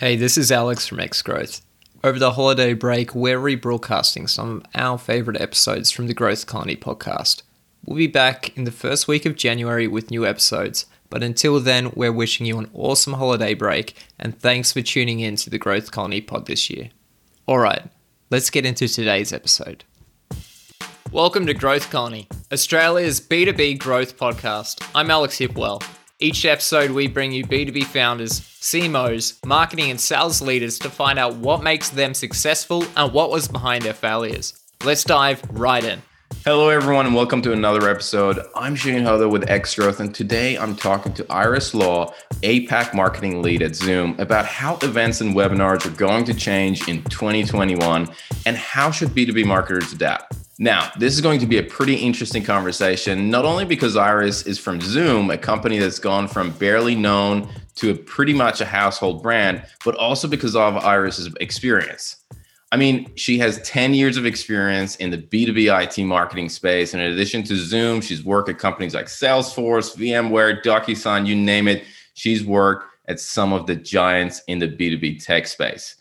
Hey, this is Alex from X Growth. Over the holiday break, we're rebroadcasting some of our favourite episodes from the Growth Colony podcast. We'll be back in the first week of January with new episodes, but until then, we're wishing you an awesome holiday break and thanks for tuning in to the Growth Colony pod this year. Alright, let's get into today's episode. Welcome to Growth Colony, Australia's B2B growth podcast. I'm Alex Hipwell. Each episode, we bring you B2B founders, CMOs, marketing and sales leaders to find out what makes them successful and what was behind their failures. Let's dive right in. Hello, everyone, and welcome to another episode. I'm Shane Huther with X Growth, and today I'm talking to Iris Law, APAC marketing lead at Zoom, about how events and webinars are going to change in 2021 and how should B2B marketers adapt. Now, this is going to be a pretty interesting conversation, not only because Iris is from Zoom, a company that's gone from barely known to pretty much a household brand, but also because of Iris's experience. I mean, she has 10 years of experience in the B2B IT marketing space. And in addition to Zoom, she's worked at companies like Salesforce, VMware, DocuSign, you name it. She's worked at some of the giants in the B2B tech space.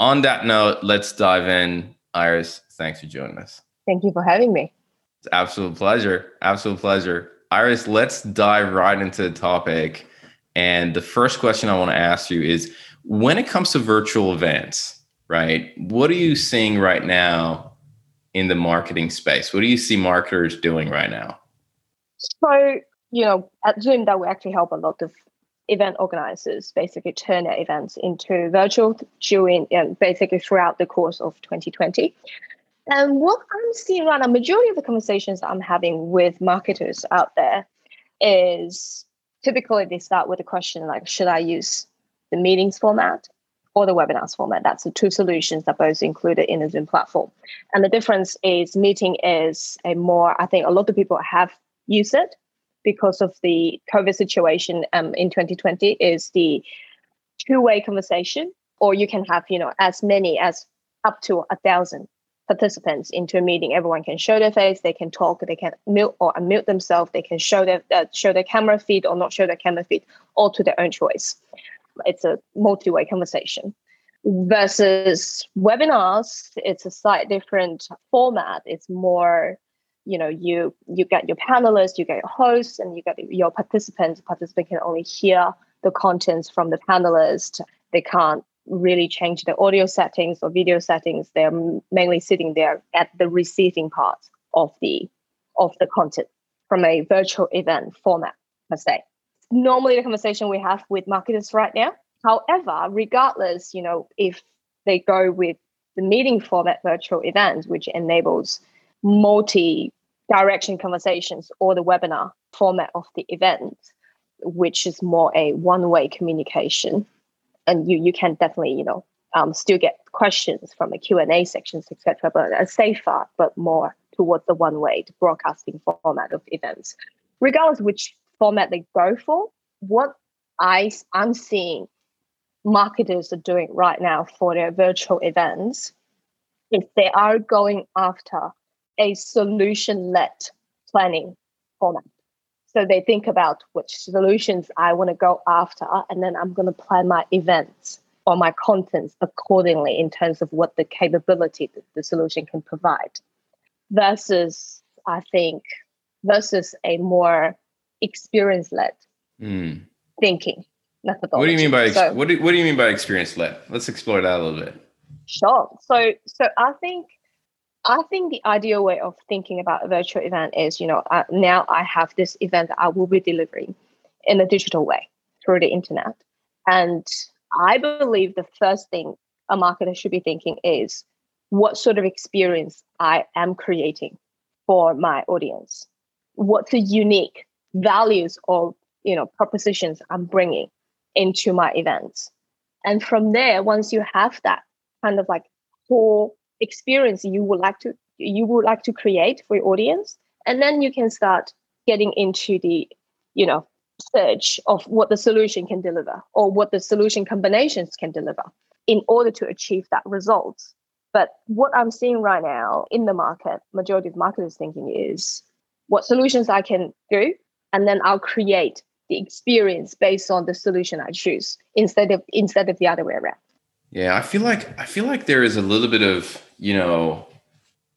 On that note, let's dive in. Iris, thanks for joining us. Thank you for having me. It's absolute pleasure. Absolute pleasure. Iris, let's dive right into the topic. And the first question I want to ask you is when it comes to virtual events, right? What are you seeing right now in the marketing space? What do you see marketers doing right now? So, you know, at Zoom that we actually help a lot of event organizers basically turn their events into virtual during basically throughout the course of 2020. And what I'm seeing right now, majority of the conversations I'm having with marketers out there is typically they start with a question like, should I use the meetings format or the webinars format? That's the two solutions that both included in the Zoom platform. And the difference is meeting is a more, I think a lot of people have used it because of the COVID situation um, in 2020 is the two-way conversation, or you can have, you know, as many as up to a thousand participants into a meeting. Everyone can show their face, they can talk, they can mute or unmute themselves, they can show their uh, show their camera feed or not show their camera feed, all to their own choice. It's a multi-way conversation. Versus webinars, it's a slightly different format. It's more, you know, you you get your panelists, you get your hosts, and you get your participants. Participant can only hear the contents from the panelists. They can't really change the audio settings or video settings. They're mainly sitting there at the receiving part of the of the content from a virtual event format per se. Normally the conversation we have with marketers right now. However, regardless, you know, if they go with the meeting format virtual event, which enables multi-direction conversations or the webinar format of the event, which is more a one-way communication and you you can definitely you know um, still get questions from the Q and A sections, etc. But a safer, but more towards the one-way broadcasting format of events, regardless which format they go for. What I I'm seeing marketers are doing right now for their virtual events is they are going after a solution-led planning format. So they think about which solutions I want to go after, and then I'm going to plan my events or my contents accordingly in terms of what the capability that the solution can provide. Versus, I think, versus a more experience led mm. thinking methodology. What do you mean by so, what do, what do you mean by experience led? Let's explore that a little bit. Sure. So so I think I think the ideal way of thinking about a virtual event is, you know, uh, now I have this event that I will be delivering in a digital way through the internet. And I believe the first thing a marketer should be thinking is what sort of experience I am creating for my audience. What's the unique values or, you know, propositions I'm bringing into my events. And from there, once you have that kind of like core experience you would like to you would like to create for your audience and then you can start getting into the you know search of what the solution can deliver or what the solution combinations can deliver in order to achieve that result but what i'm seeing right now in the market majority of marketers thinking is what solutions i can do and then i'll create the experience based on the solution I choose instead of instead of the other way around. Yeah, I feel like I feel like there is a little bit of, you know,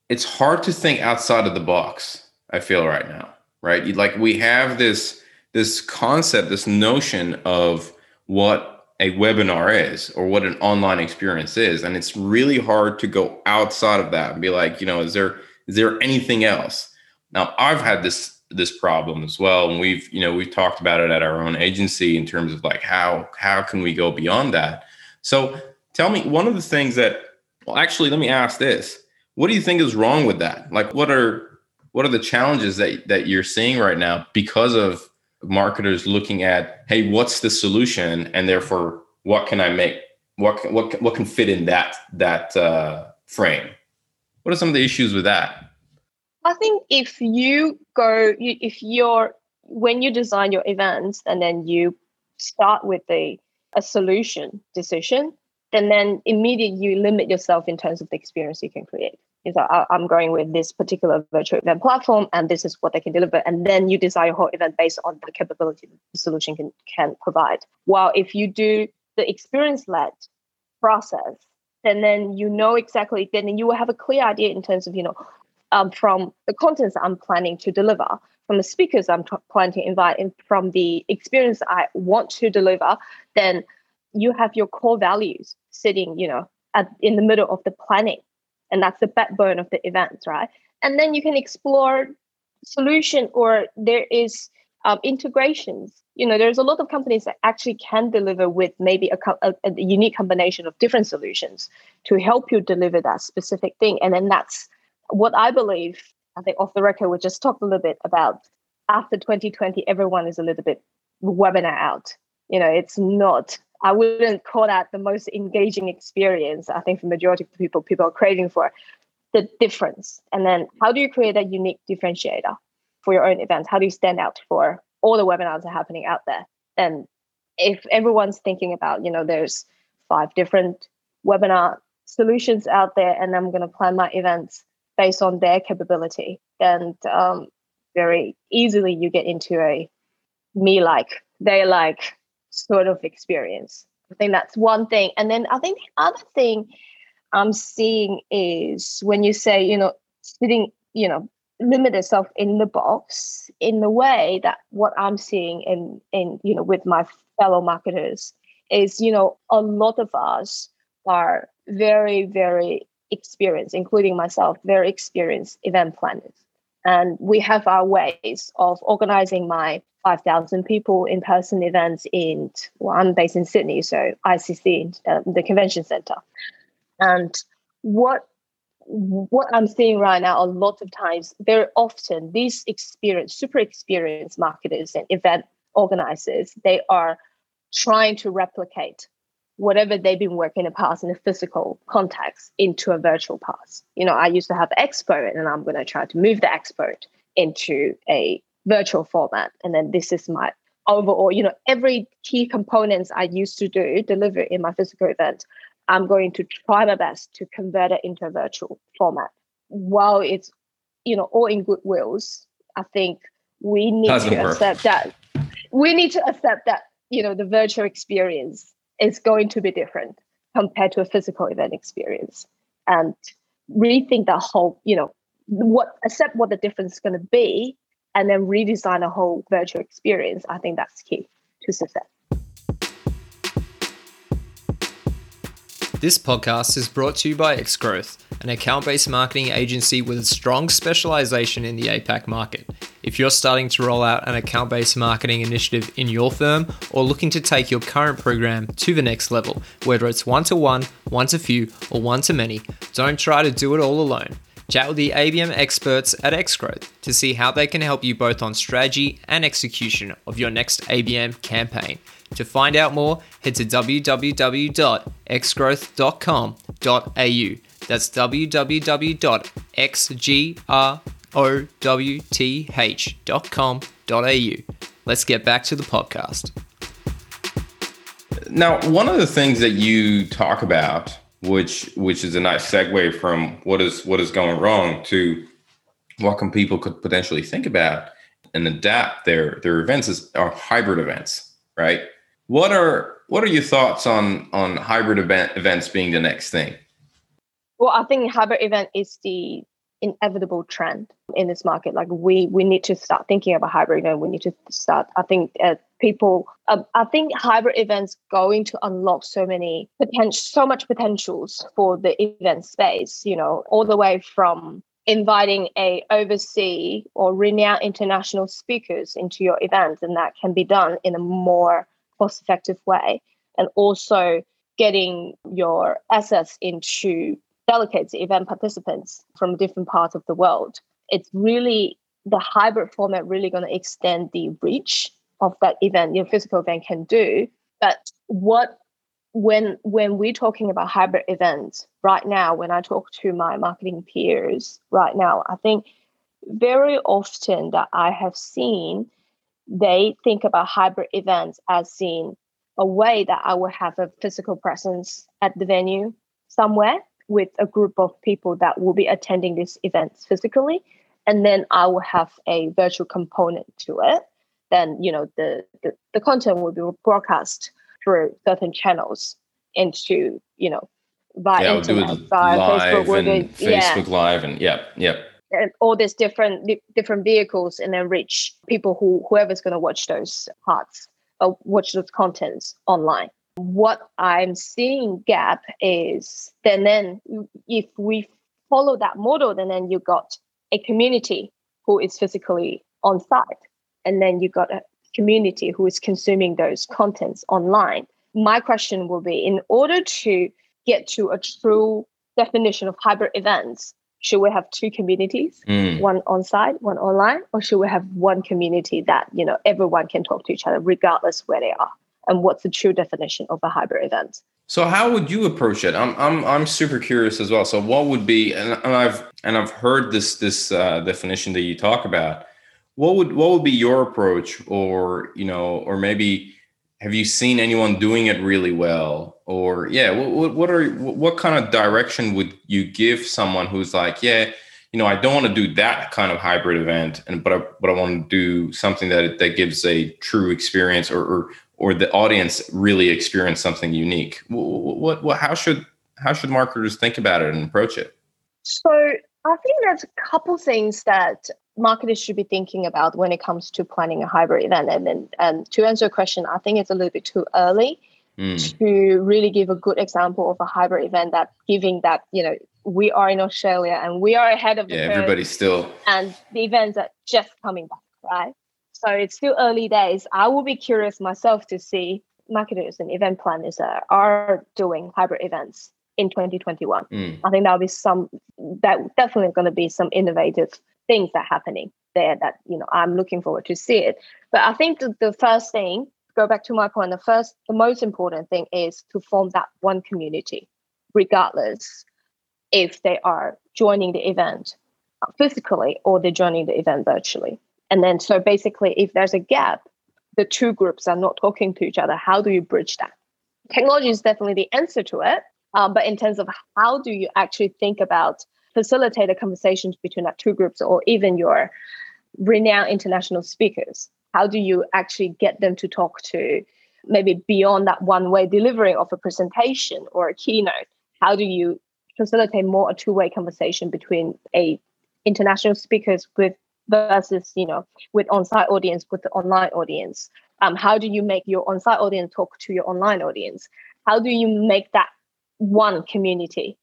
it's hard to think outside of the box. I feel right now, right? Like we have this this concept, this notion of what a webinar is or what an online experience is, and it's really hard to go outside of that and be like, you know, is there is there anything else? Now, I've had this this problem as well, and we've you know we've talked about it at our own agency in terms of like how how can we go beyond that. So tell me one of the things that well actually let me ask this. What do you think is wrong with that? Like what are what are the challenges that that you're seeing right now because of marketers looking at hey what's the solution? And therefore what can i make what what what can fit in that that uh, frame? What are some of the issues with that i think if you go if you're when you design your events and then you start with a a solution decision and then immediately you limit yourself in terms of the experience you can create is that I'm going with this particular virtual event platform and this is what they can deliver. And then you design your whole event based on the capability the solution can, can provide. While if you do the experience led process, and then you know exactly, then you will have a clear idea in terms of, you know, um, from the contents I'm planning to deliver, from the speakers I'm t- planning to invite, and from the experience I want to deliver, then you have your core values sitting, you know, at, in the middle of the planning. And that's the backbone of the events right? And then you can explore solution or there is um, integrations. You know there's a lot of companies that actually can deliver with maybe a, a, a, unique combination of different solutions to help you deliver that specific thing. And then that's what i believe i think off the record we just talked a little bit about after 2020 everyone is a little bit webinar out you know it's not I wouldn't call that the most engaging experience. I think the majority of people people are craving for the difference. And then how do you create a unique differentiator for your own events? How do you stand out for all the webinars are happening out there? And if everyone's thinking about, you know, there's five different webinar solutions out there, and I'm going to plan my events based on their capability, and um, very easily you get into a me like, they like sort of experience. I think that's one thing. And then I think the other thing I'm seeing is when you say, you know, sitting, you know, limit yourself in the box in the way that what I'm seeing in in you know with my fellow marketers is, you know, a lot of us are very, very experienced, including myself, very experienced event planners. And we have our ways of organizing my 5,000 people in person events in, well, I'm based in Sydney, so ICC, uh, the convention center. And what what I'm seeing right now, a lot of times, very often these experienced, super experienced marketers and event organizers, they are trying to replicate whatever they've been working in the past in a physical context into a virtual past. You know, I used to have expo and I'm going to try to move the expo into a virtual format. And then this is my overall, you know, every key components I used to do, deliver in my physical event, I'm going to try my best to convert it into a virtual format. While it's, you know, all in good wills, I think we need to accept that. We need to accept that, you know, the virtual experience is going to be different compared to a physical event experience. And rethink that whole, you know, what accept what the difference is going to be and then redesign a whole virtual experience, I think that's key to success. This podcast is brought to you by Xgrowth, an account based marketing agency with a strong specialization in the APAC market. If you're starting to roll out an account based marketing initiative in your firm or looking to take your current program to the next level, whether it's one to one, one to few, or one to many, don't try to do it all alone. Chat with the ABM experts at Xgrowth to see how they can help you both on strategy and execution of your next ABM campaign. To find out more, head to www.xgrowth.com.au. That's www.xgrowth.com.au. Let's get back to the podcast. Now, one of the things that you talk about which which is a nice segue from what is what is going wrong to what can people could potentially think about and adapt their their events as are hybrid events, right? What are what are your thoughts on on hybrid event events being the next thing? Well, I think hybrid event is the inevitable trend in this market. Like we we need to start thinking about hybrid event. We need to start. I think uh, people. Uh, I think hybrid events going to unlock so many potential, so much potentials for the event space. You know, all the way from inviting a overseas or renowned international speakers into your event, and that can be done in a more cost effective way, and also getting your assets into delegates, event participants from different parts of the world. It's really the hybrid format really going to extend the reach of that event your physical event can do. But what when when we're talking about hybrid events right now, when I talk to my marketing peers right now, I think very often that I have seen they think about hybrid events as seeing a way that I will have a physical presence at the venue somewhere with a group of people that will be attending these events physically and then i will have a virtual component to it then you know the the, the content will be broadcast through certain channels into you know via yeah, internet via facebook and facebook yeah. live and yeah yeah and all these different different vehicles and then reach people who whoever's going to watch those parts or watch those contents online what I'm seeing gap is then then if we follow that model, then then you got a community who is physically on site, and then you got a community who is consuming those contents online. My question will be in order to get to a true definition of hybrid events, should we have two communities, mm. one on site, one online, or should we have one community that you know everyone can talk to each other regardless where they are? and what's the true definition of a hybrid event. So how would you approach it? I'm I'm I'm super curious as well. So what would be and, and I've and I've heard this this uh, definition that you talk about. What would what would be your approach, or you know, or maybe have you seen anyone doing it really well, or yeah, what what are what kind of direction would you give someone who's like, yeah, you know, I don't want to do that kind of hybrid event, and but I but I want to do something that that gives a true experience or, or or the audience really experience something unique? What, what, how should how should marketers think about it and approach it? So I think there's a couple things that marketers should be thinking about when it comes to planning a hybrid event. And then and to answer your question, I think it's a little bit too early mm. to really give a good example of a hybrid event that giving that, you know, we are in Australia and we are ahead of the yeah, everybody's still and the events are just coming back, right? So it's still early days. I will be curious myself to see marketers and event planners that are doing hybrid events in 2021. Mm. I think that'll be some that definitely going to be some innovative things that are happening there that you know I'm looking forward to see it. But I think the, the first thing, go back to my point, the first the most important thing is to form that one community, regardless if they are joining the event physically or they're joining the event virtually. And then, so basically, if there's a gap, the two groups are not talking to each other. How do you bridge that? Technology is definitely the answer to it. Um, but in terms of how do you actually think about facilitate a conversations between that two groups or even your renowned international speakers, how do you actually get them to talk to maybe beyond that one way delivery of a presentation or a keynote? How do you facilitate more a two way conversation between a international speakers with versus you know with on-site audience with the online audience? Um, how do you make your on-site audience talk to your online audience? How do you make that one community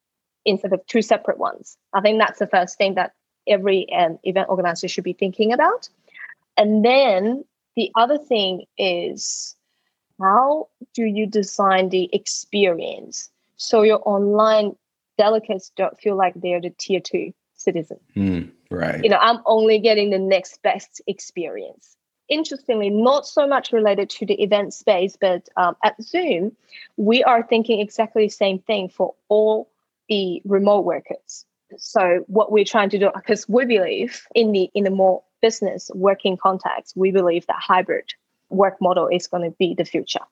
instead of two separate ones i think that's the first thing that every um, event organizer should be thinking about and then the other thing is how do you design the experience so your online delegates don't feel like they're the tier two citizen mm. Right. You know, I'm only getting the next best experience. Interestingly, not so much related to the event space, but um, at Zoom, we are thinking exactly the same thing for all the remote workers. So what we're trying to do, because we believe in the in the more business working context, we believe that hybrid work model is going to be the future.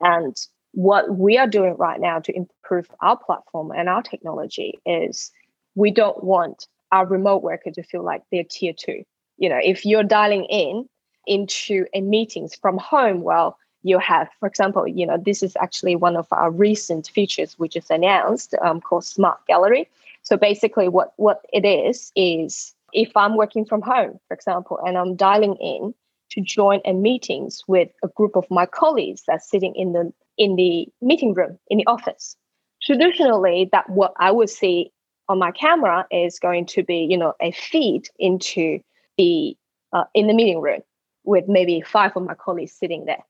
And what we are doing right now to improve our platform and our technology is we don't want our remote worker to feel like they're tier two. you know, if you're dialing in into a meetings from home, well, you have, for example, you know, this is actually one of our recent features we just announced um, called Smart Gallery. So basically, what what it is is if I'm working from home, for example, and I'm dialing in to join a meetings with a group of my colleagues that's sitting in the in the meeting room in the office. Traditionally, that what I would see on my camera is going to be, you know, a feed into the uh, in the meeting room with maybe five of my colleagues sitting there.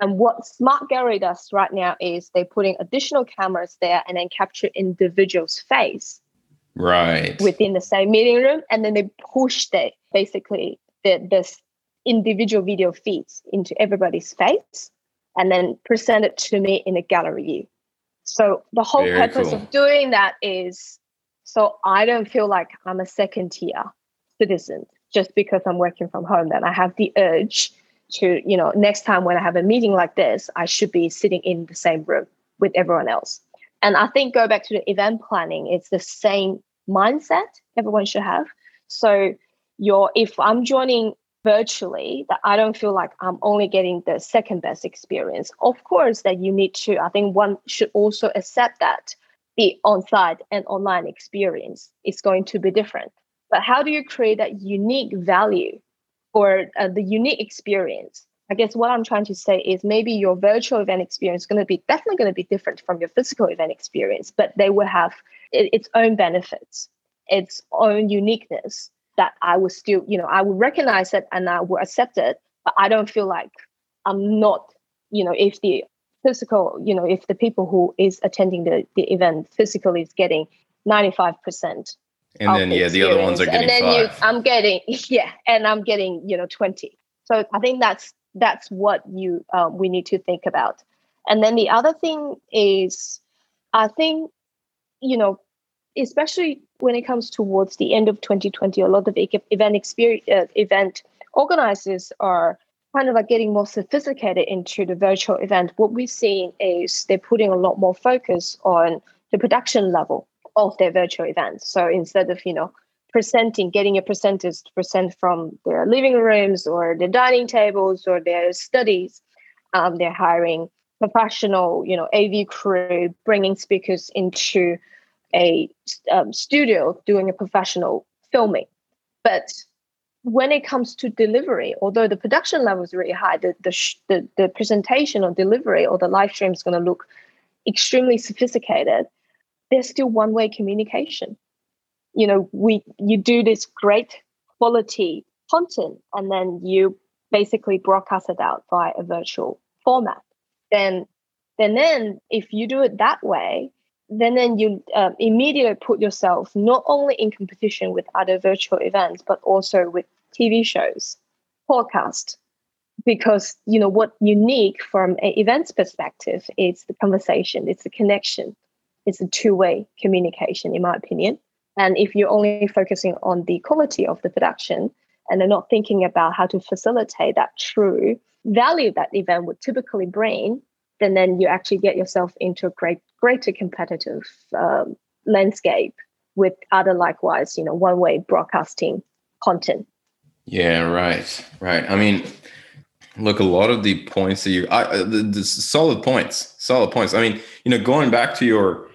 And what Smart Gallery does right now is they're putting additional cameras there and then capture individuals' face right within the same meeting room, and then they push the basically the this individual video feeds into everybody's face, and then present it to me in a gallery view. So the whole Very purpose cool. of doing that is so I don't feel like I'm a second tier citizen just because I'm working from home. Then I have the urge to, you know, next time when I have a meeting like this, I should be sitting in the same room with everyone else. And I think go back to the event planning, it's the same mindset everyone should have. So your if I'm joining virtually that I don't feel like I'm only getting the second best experience. Of course, that you need to, I think one should also accept that the on-site and online experience is going to be different. But how do you create that unique value or uh, the unique experience? I guess what I'm trying to say is maybe your virtual event experience is going to be definitely going to be different from your physical event experience, but they will have its own benefits, its own uniqueness that I will still, you know, I will recognize it and I will accept it, but I don't feel like I'm not, you know, if the physical, you know, if the people who is attending the, the event physically is getting 95%. And then, yeah, the other ones are getting and then five. You, I'm getting, yeah, and I'm getting, you know, 20. So I think that's, that's what you, um, we need to think about. And then the other thing is, I think, you know, especially when it comes towards the end of 2020, a lot of event experience, uh, event organizers are kind of like getting more sophisticated into the virtual event, what we're seeing is they're putting a lot more focus on the production level of their virtual events. So instead of, you know, presenting, getting your presenters to present from their living rooms or their dining tables or their studies, um, they're hiring professional, you know, AV crew, bringing speakers into a um, studio, doing a professional filming. But when it comes to delivery, although the production level is really high, the the the, the presentation or delivery or the live stream is going to look extremely sophisticated. There's still one way communication. You know, we you do this great quality content and then you basically broadcast it out via a virtual format. Then then then if you do it that way, then then you uh, immediately put yourself not only in competition with other virtual events but also with tv shows podcast because you know what unique from an events perspective is the conversation it's the connection it's a two-way communication in my opinion. And if you're only focusing on the quality of the production and they're not thinking about how to facilitate that true value that event would typically bring then then you actually get yourself into a great greater competitive um, landscape with other likewise you know one way broadcasting content. Yeah right right. I mean look a lot of the points that you I, uh, the, the solid points solid points. I mean you know going back to your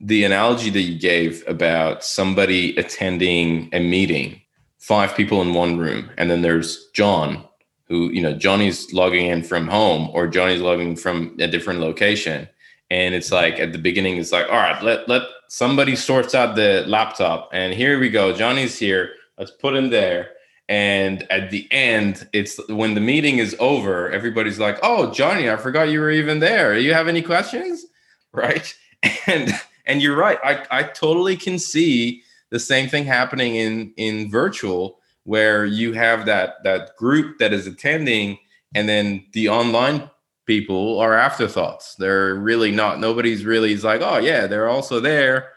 the analogy that you gave about somebody attending a meeting five people in one room and then there's john who you know johnny's logging in from home or johnny's logging from a different location. And it's like at the beginning it's like all right let let somebody sorts out the laptop and here we go. Johnny's here. Let's put him there. And at the end it's when the meeting is over everybody's like oh johnny i forgot you were even there. You have any questions? Right? And and you're right i i totally can see the same thing happening in in virtual where you have that that group that is attending and then the online people are afterthoughts. They're really not nobody's really is like oh yeah they're also there.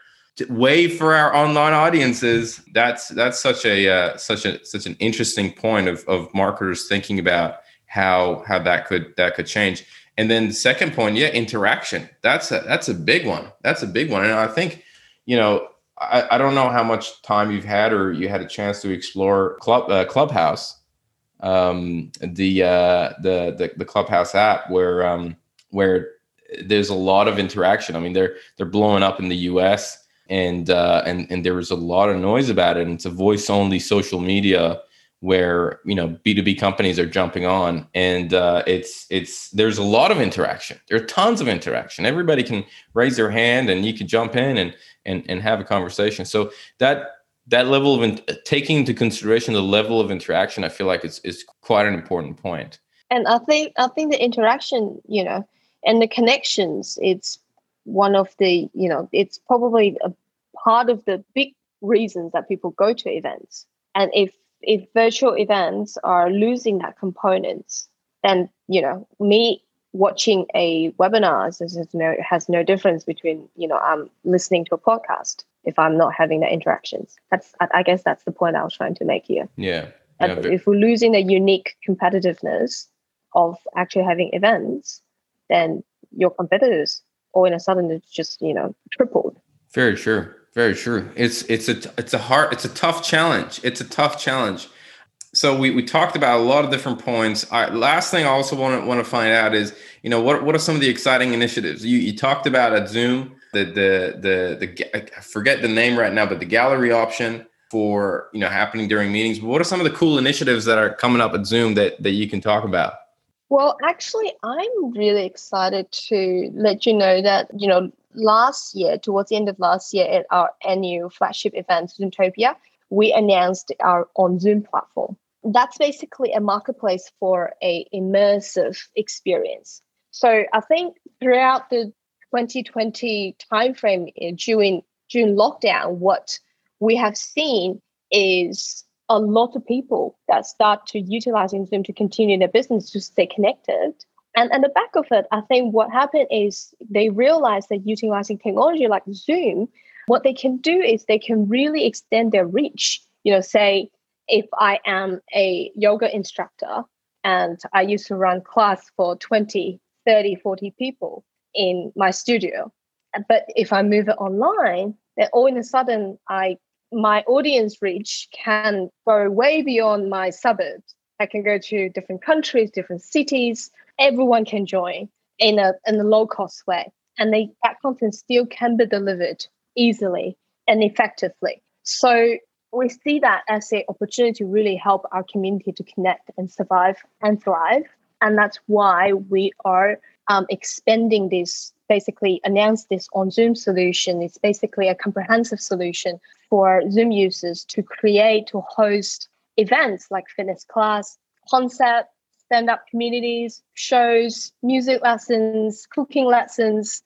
Wait for our online audiences that's that's such a uh, such a such an interesting point of, of marketers thinking about how how that could that could change and then the second point yeah interaction that's a that's a big one that's a big one and i think you know I, I don't know how much time you've had or you had a chance to explore Club uh, Clubhouse, um, the, uh, the the the Clubhouse app where um, where there's a lot of interaction. I mean, they're they're blowing up in the U.S. and uh, and and there was a lot of noise about it. And it's a voice only social media where you know b2b companies are jumping on. And uh, it's it's there's a lot of interaction. There are tons of interaction. Everybody can raise their hand and you can jump in and and, and have a conversation. So that that level of in, taking into consideration the level of interaction i feel like it's is quite an important point. And i think i think the interaction you know and the connections it's one of the you know it's probably a part of the big reasons that people go to events. And if if virtual events are losing that component, then you know me watching a webinar has no has no difference between you know I'm listening to a podcast if I'm not having the interactions. That's I guess that's the point I was trying to make here. Yeah. yeah if we're losing the unique competitiveness of actually having events, then your competitors all in a sudden it's just you know tripled. Very sure. Very true. It's it's a it's a hard it's a tough challenge. It's a tough challenge. So we, we talked about a lot of different points. I, last thing I also want to want to find out is you know what what are some of the exciting initiatives you you talked about at Zoom the the the the I forget the name right now but the gallery option for you know happening during meetings. But what are some of the cool initiatives that are coming up at Zoom that that you can talk about? Well, actually, I'm really excited to let you know that you know last year, towards the end of last year, at our annual flagship event, Zoomtopia, we announced our OnZoom platform. That's basically a marketplace for a immersive experience. So I think throughout the 2020 timeframe eh, during June lockdown, what we have seen is a lot of people that start to utilizing Zoom to continue their business to stay connected and at the back of it, I think what happened is they realized that utilizing technology like Zoom, what they can do is they can really extend their reach. You know, say if I am a yoga instructor and I used to run class for 20, 30, 40 people in my studio. But if I move it online, then all in a sudden I my audience reach can go way beyond my suburbs. I can go to different countries, different cities, everyone can join in a in a low cost way. And they, that content still can be delivered easily and effectively. So we see that as an opportunity to really help our community to connect and survive and thrive. And that's why we are um, expanding this basically announced this OnZoom solution. It's basically a comprehensive solution for zoom users to create to host events like fitness class concept stand up communities, shows, music lessons, cooking lessons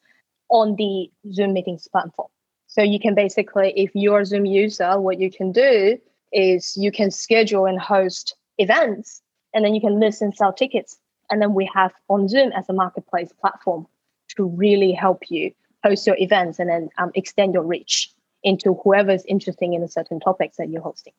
on the Zoom meetings platform. So you can basically, if you're a Zoom user, what you can do is you can schedule and host events and then you can list and sell tickets. And then we have OnZoom as a marketplace platform to really help you host your events and then um, extend your reach into whoever's interested in a certain topics that you're hosting.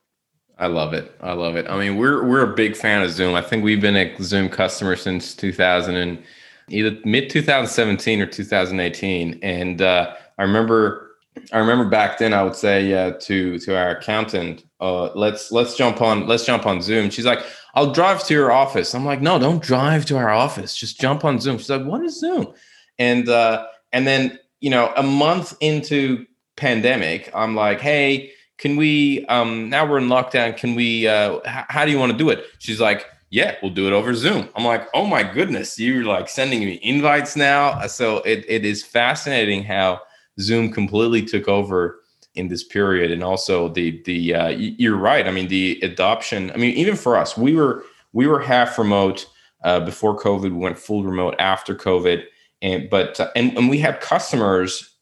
I love it. I love it. I mean, we're we're a big fan of Zoom. I think we've been a Zoom customer since 2000 and either mid 2017 or 2018. And uh, I remember, I remember back then, I would say uh, to to our accountant, uh, "Let's let's jump on let's jump on Zoom." She's like, "I'll drive to your office." I'm like, "No, don't drive to our office. Just jump on Zoom." She's like, "What is Zoom?" And uh, and then you know, a month into pandemic, I'm like, "Hey." Can we um now we're in lockdown can we uh h- how do you want to do it? She's like yeah we'll do it over zoom. I'm like oh my goodness you're like sending me invites now? So it, it is fascinating how zoom completely took over in this period and also the the uh, you're right i mean the adoption i mean even for us we were we were half remote uh, before covid we went full remote after covid and but uh, and, and we had customers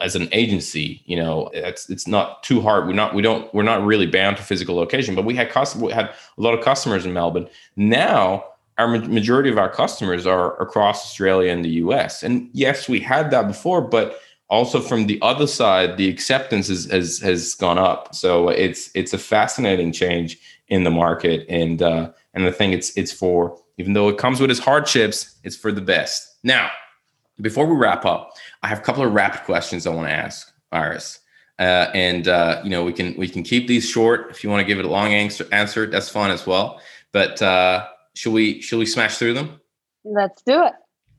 as an agency, you know, it's it's not too hard. We're not we don't we're not really bound to physical location, but we had custom we had a lot of customers in Melbourne. Now our majority of our customers are across Australia and the US. And yes, we had that before, but also from the other side, the acceptance is, has has gone up. So it's it's a fascinating change in the market, and uh, and I think it's it's for even though it comes with its hardships, it's for the best. Now, before we wrap up, I have a couple of rapid questions I want to ask Iris. Uh, and uh, you know we can we can keep these short. If you want to give it a long answer, answer that's fine as well. But uh, should we should we smash through them? Let's do it.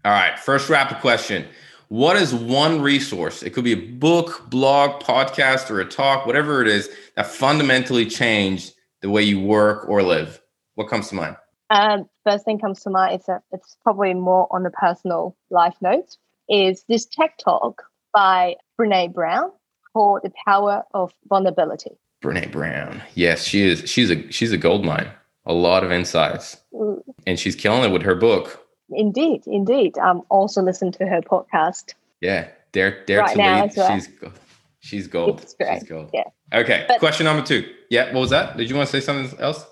All right. First rapid question: What is one resource? It could be a book, blog, podcast, or a talk, whatever it is that fundamentally changed the way you work or live. What comes to mind? Um, first thing comes to mind. It's a, it's probably more on the personal life note. Is this TED talk by Brene Brown called "The Power of Vulnerability"? Brene Brown. Yes, she is. She's a she's a gold mine. A lot of insights, Mm, and she's killing it with her book. Indeed, indeed. Um, also listen to her podcast. Yeah, dare dare Right to now lead. well. She's she's gold. It's great. She's gold. Yeah. Okay. But- Question number two. Yeah. What was that? Did you want to say something else?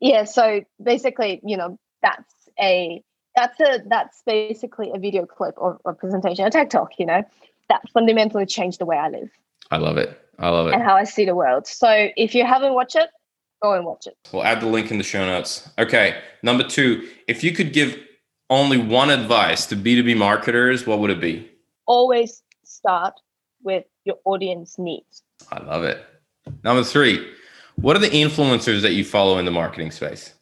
Yeah. So basically, you know, that's a that's a that's basically a video clip or a presentation, a TED talk. You know, that fundamentally changed the way I live I love it. I love it. and how I see the world. So if you haven't watched it, go and watch it. We'll add the link in the show notes. Okay. Number two, if you could give only one advice to B2B marketers, what would it be? Always start with your audience needs. I love it. Number three, what are the influencers that you follow in the marketing space?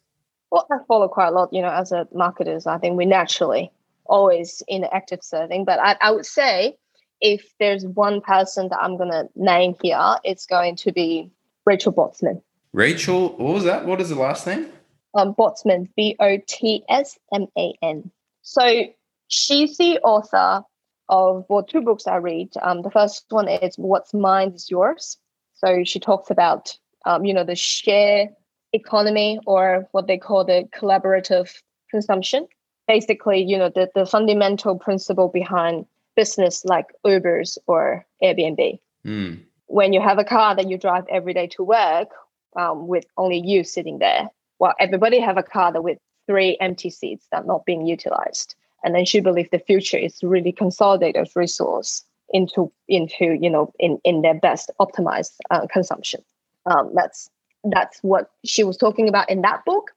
Well, I follow quite a lot, you know, as a marketers. I think we naturally always in active serving. But I, I would say if there's one person that I'm gonna name here, it's going to be Rachel Botsman. Rachel, what was that? What is the last name? Um, Botsman, B O T S M A N. So she's the author of well, two books I read. Um, the first one is What's Mine is Yours. So she talks about um, you know the share economy or what they call the collaborative consumption. Basically, you know the, the fundamental principle behind business like Ubers or Airbnb. Hmm. When you have a car that you drive every day to work um, with only you sitting there, while everybody have a car that with three empty seats that are not being utilized. And then she believes the future is really consolidate those resource into into you know in in their best optimized uh, consumption. Um, that's that's what she was talking about in that book.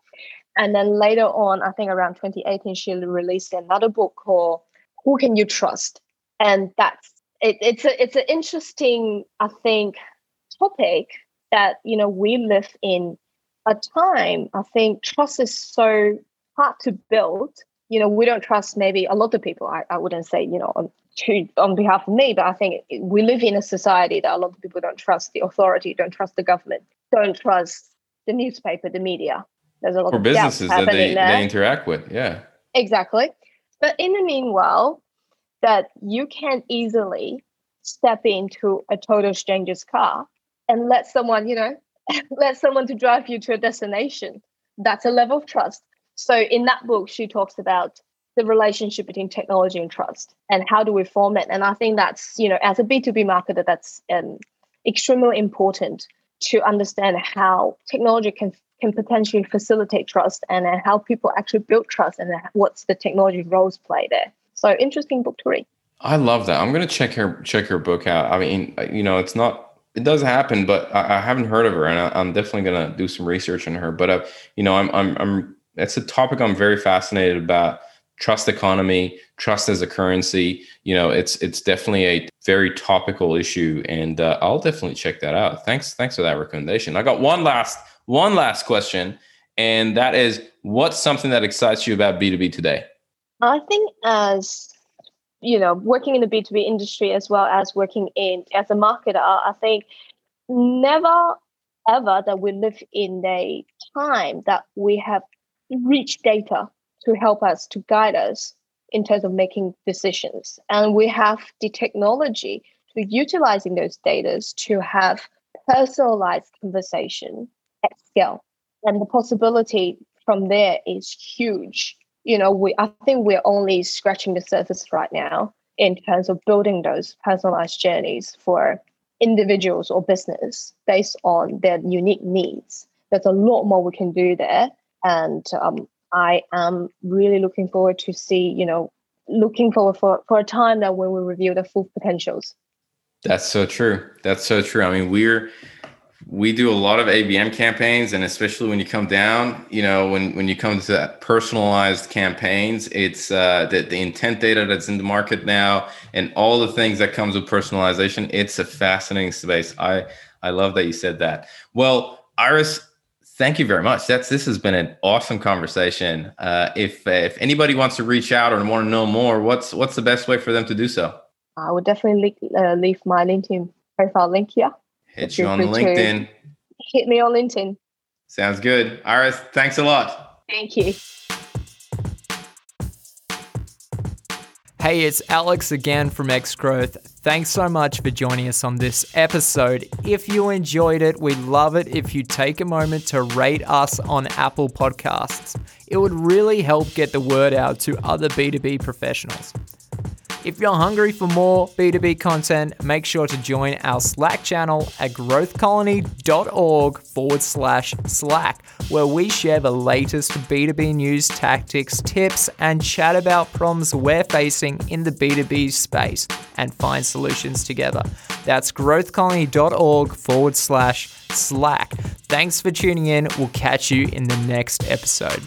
And then later on, I think around 2018, she released another book called "Who Can You Trust?" And that's it, it's a it's an interesting, I think, topic that you know we live in a time. I think trust is so hard to build. You know, we don't trust maybe a lot of people. I, I wouldn't say you know on to on behalf of me, but I think we live in a society that a lot of people don't trust the authority, don't trust the government, don't trust the newspaper, the media. There's a lot Or of businesses that they, they interact with. Yeah. Exactly. But in the meanwhile, that you can easily step into a total stranger's car and let someone, you know, let someone to drive you to a destination. That's a level of trust. So in that book, she talks about the relationship between technology and trust and how do we form it. And I think that's, you know, as a B2B marketer, that's um, extremely important to understand how technology can can potentially facilitate trust and uh, how people actually build trust and what's the technology roles play there. So interesting book to read. I love that. I'm gonna check her check her book out. I mean, you know, it's not it does happen, but I, I haven't heard of her, and I, I'm definitely gonna do some research on her. But uh, you know, I'm I'm I'm it's a topic I'm very fascinated about. Trust economy, trust as a currency. You know, it's it's definitely a very topical issue, and uh, I'll definitely check that out. Thanks thanks for that recommendation. I got one last one last question, and that is, what's something that excites you about B2B today? I think as you know, working in the B2B industry as well as working in as a marketer, I think never ever that we live in a time that we have rich data to help us to guide us in terms of making decisions. And we have the technology to utilizing those data to have personalized conversation at scale. And the possibility from there is huge. You know, we I think we're only scratching the surface right now in terms of building those personalized journeys for individuals or business based on their unique needs. There's a lot more we can do there. And um, I am really looking forward to see, you know, looking forward for, for a time that when we review the full potentials. That's so true. That's so true. I mean, we're we do a lot of ABM campaigns, and especially when you come down, you know, when when you come to that personalized campaigns, it's uh, the the intent data that's in the market now, and all the things that comes with personalization. It's a fascinating space. I I love that you said that. Well, Iris, thank you very much. That's this has been an awesome conversation. Uh, if if anybody wants to reach out or want to know more, what's what's the best way for them to do so? I would definitely uh, leave my LinkedIn profile link here. Hit you on LinkedIn. Hit me on LinkedIn. Sounds good. Iris, thanks a lot. Thank you. Hey, it's Alex again from X Growth. Thanks so much for joining us on this episode. If you enjoyed it, we'd love it if you take a moment to rate us on Apple Podcasts. It would really help get the word out to other B2B professionals. If you're hungry for more B2B content, make sure to join our Slack channel at growthcolony.org forward slash Slack, where we share the latest B2B news, tactics, tips, and chat about problems we're facing in the B2B space and find solutions together. That's growthcolony.org forward slash Slack. Thanks for tuning in. We'll catch you in the next episode.